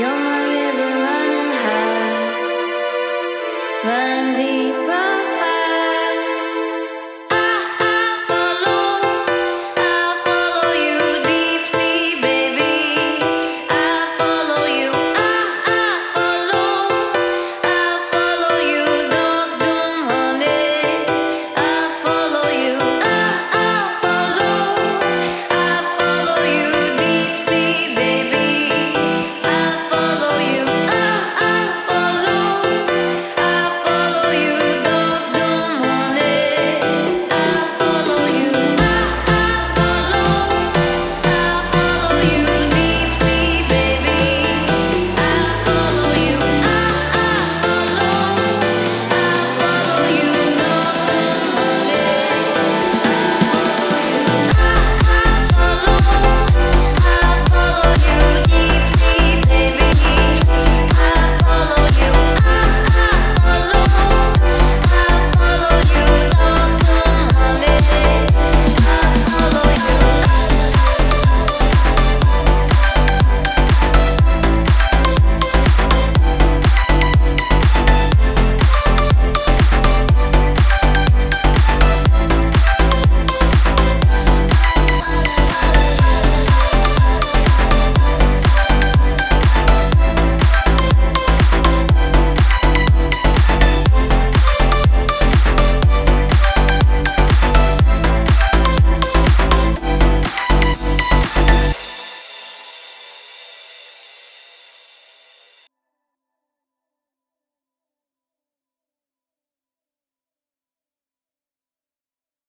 You're my river running high, run deep.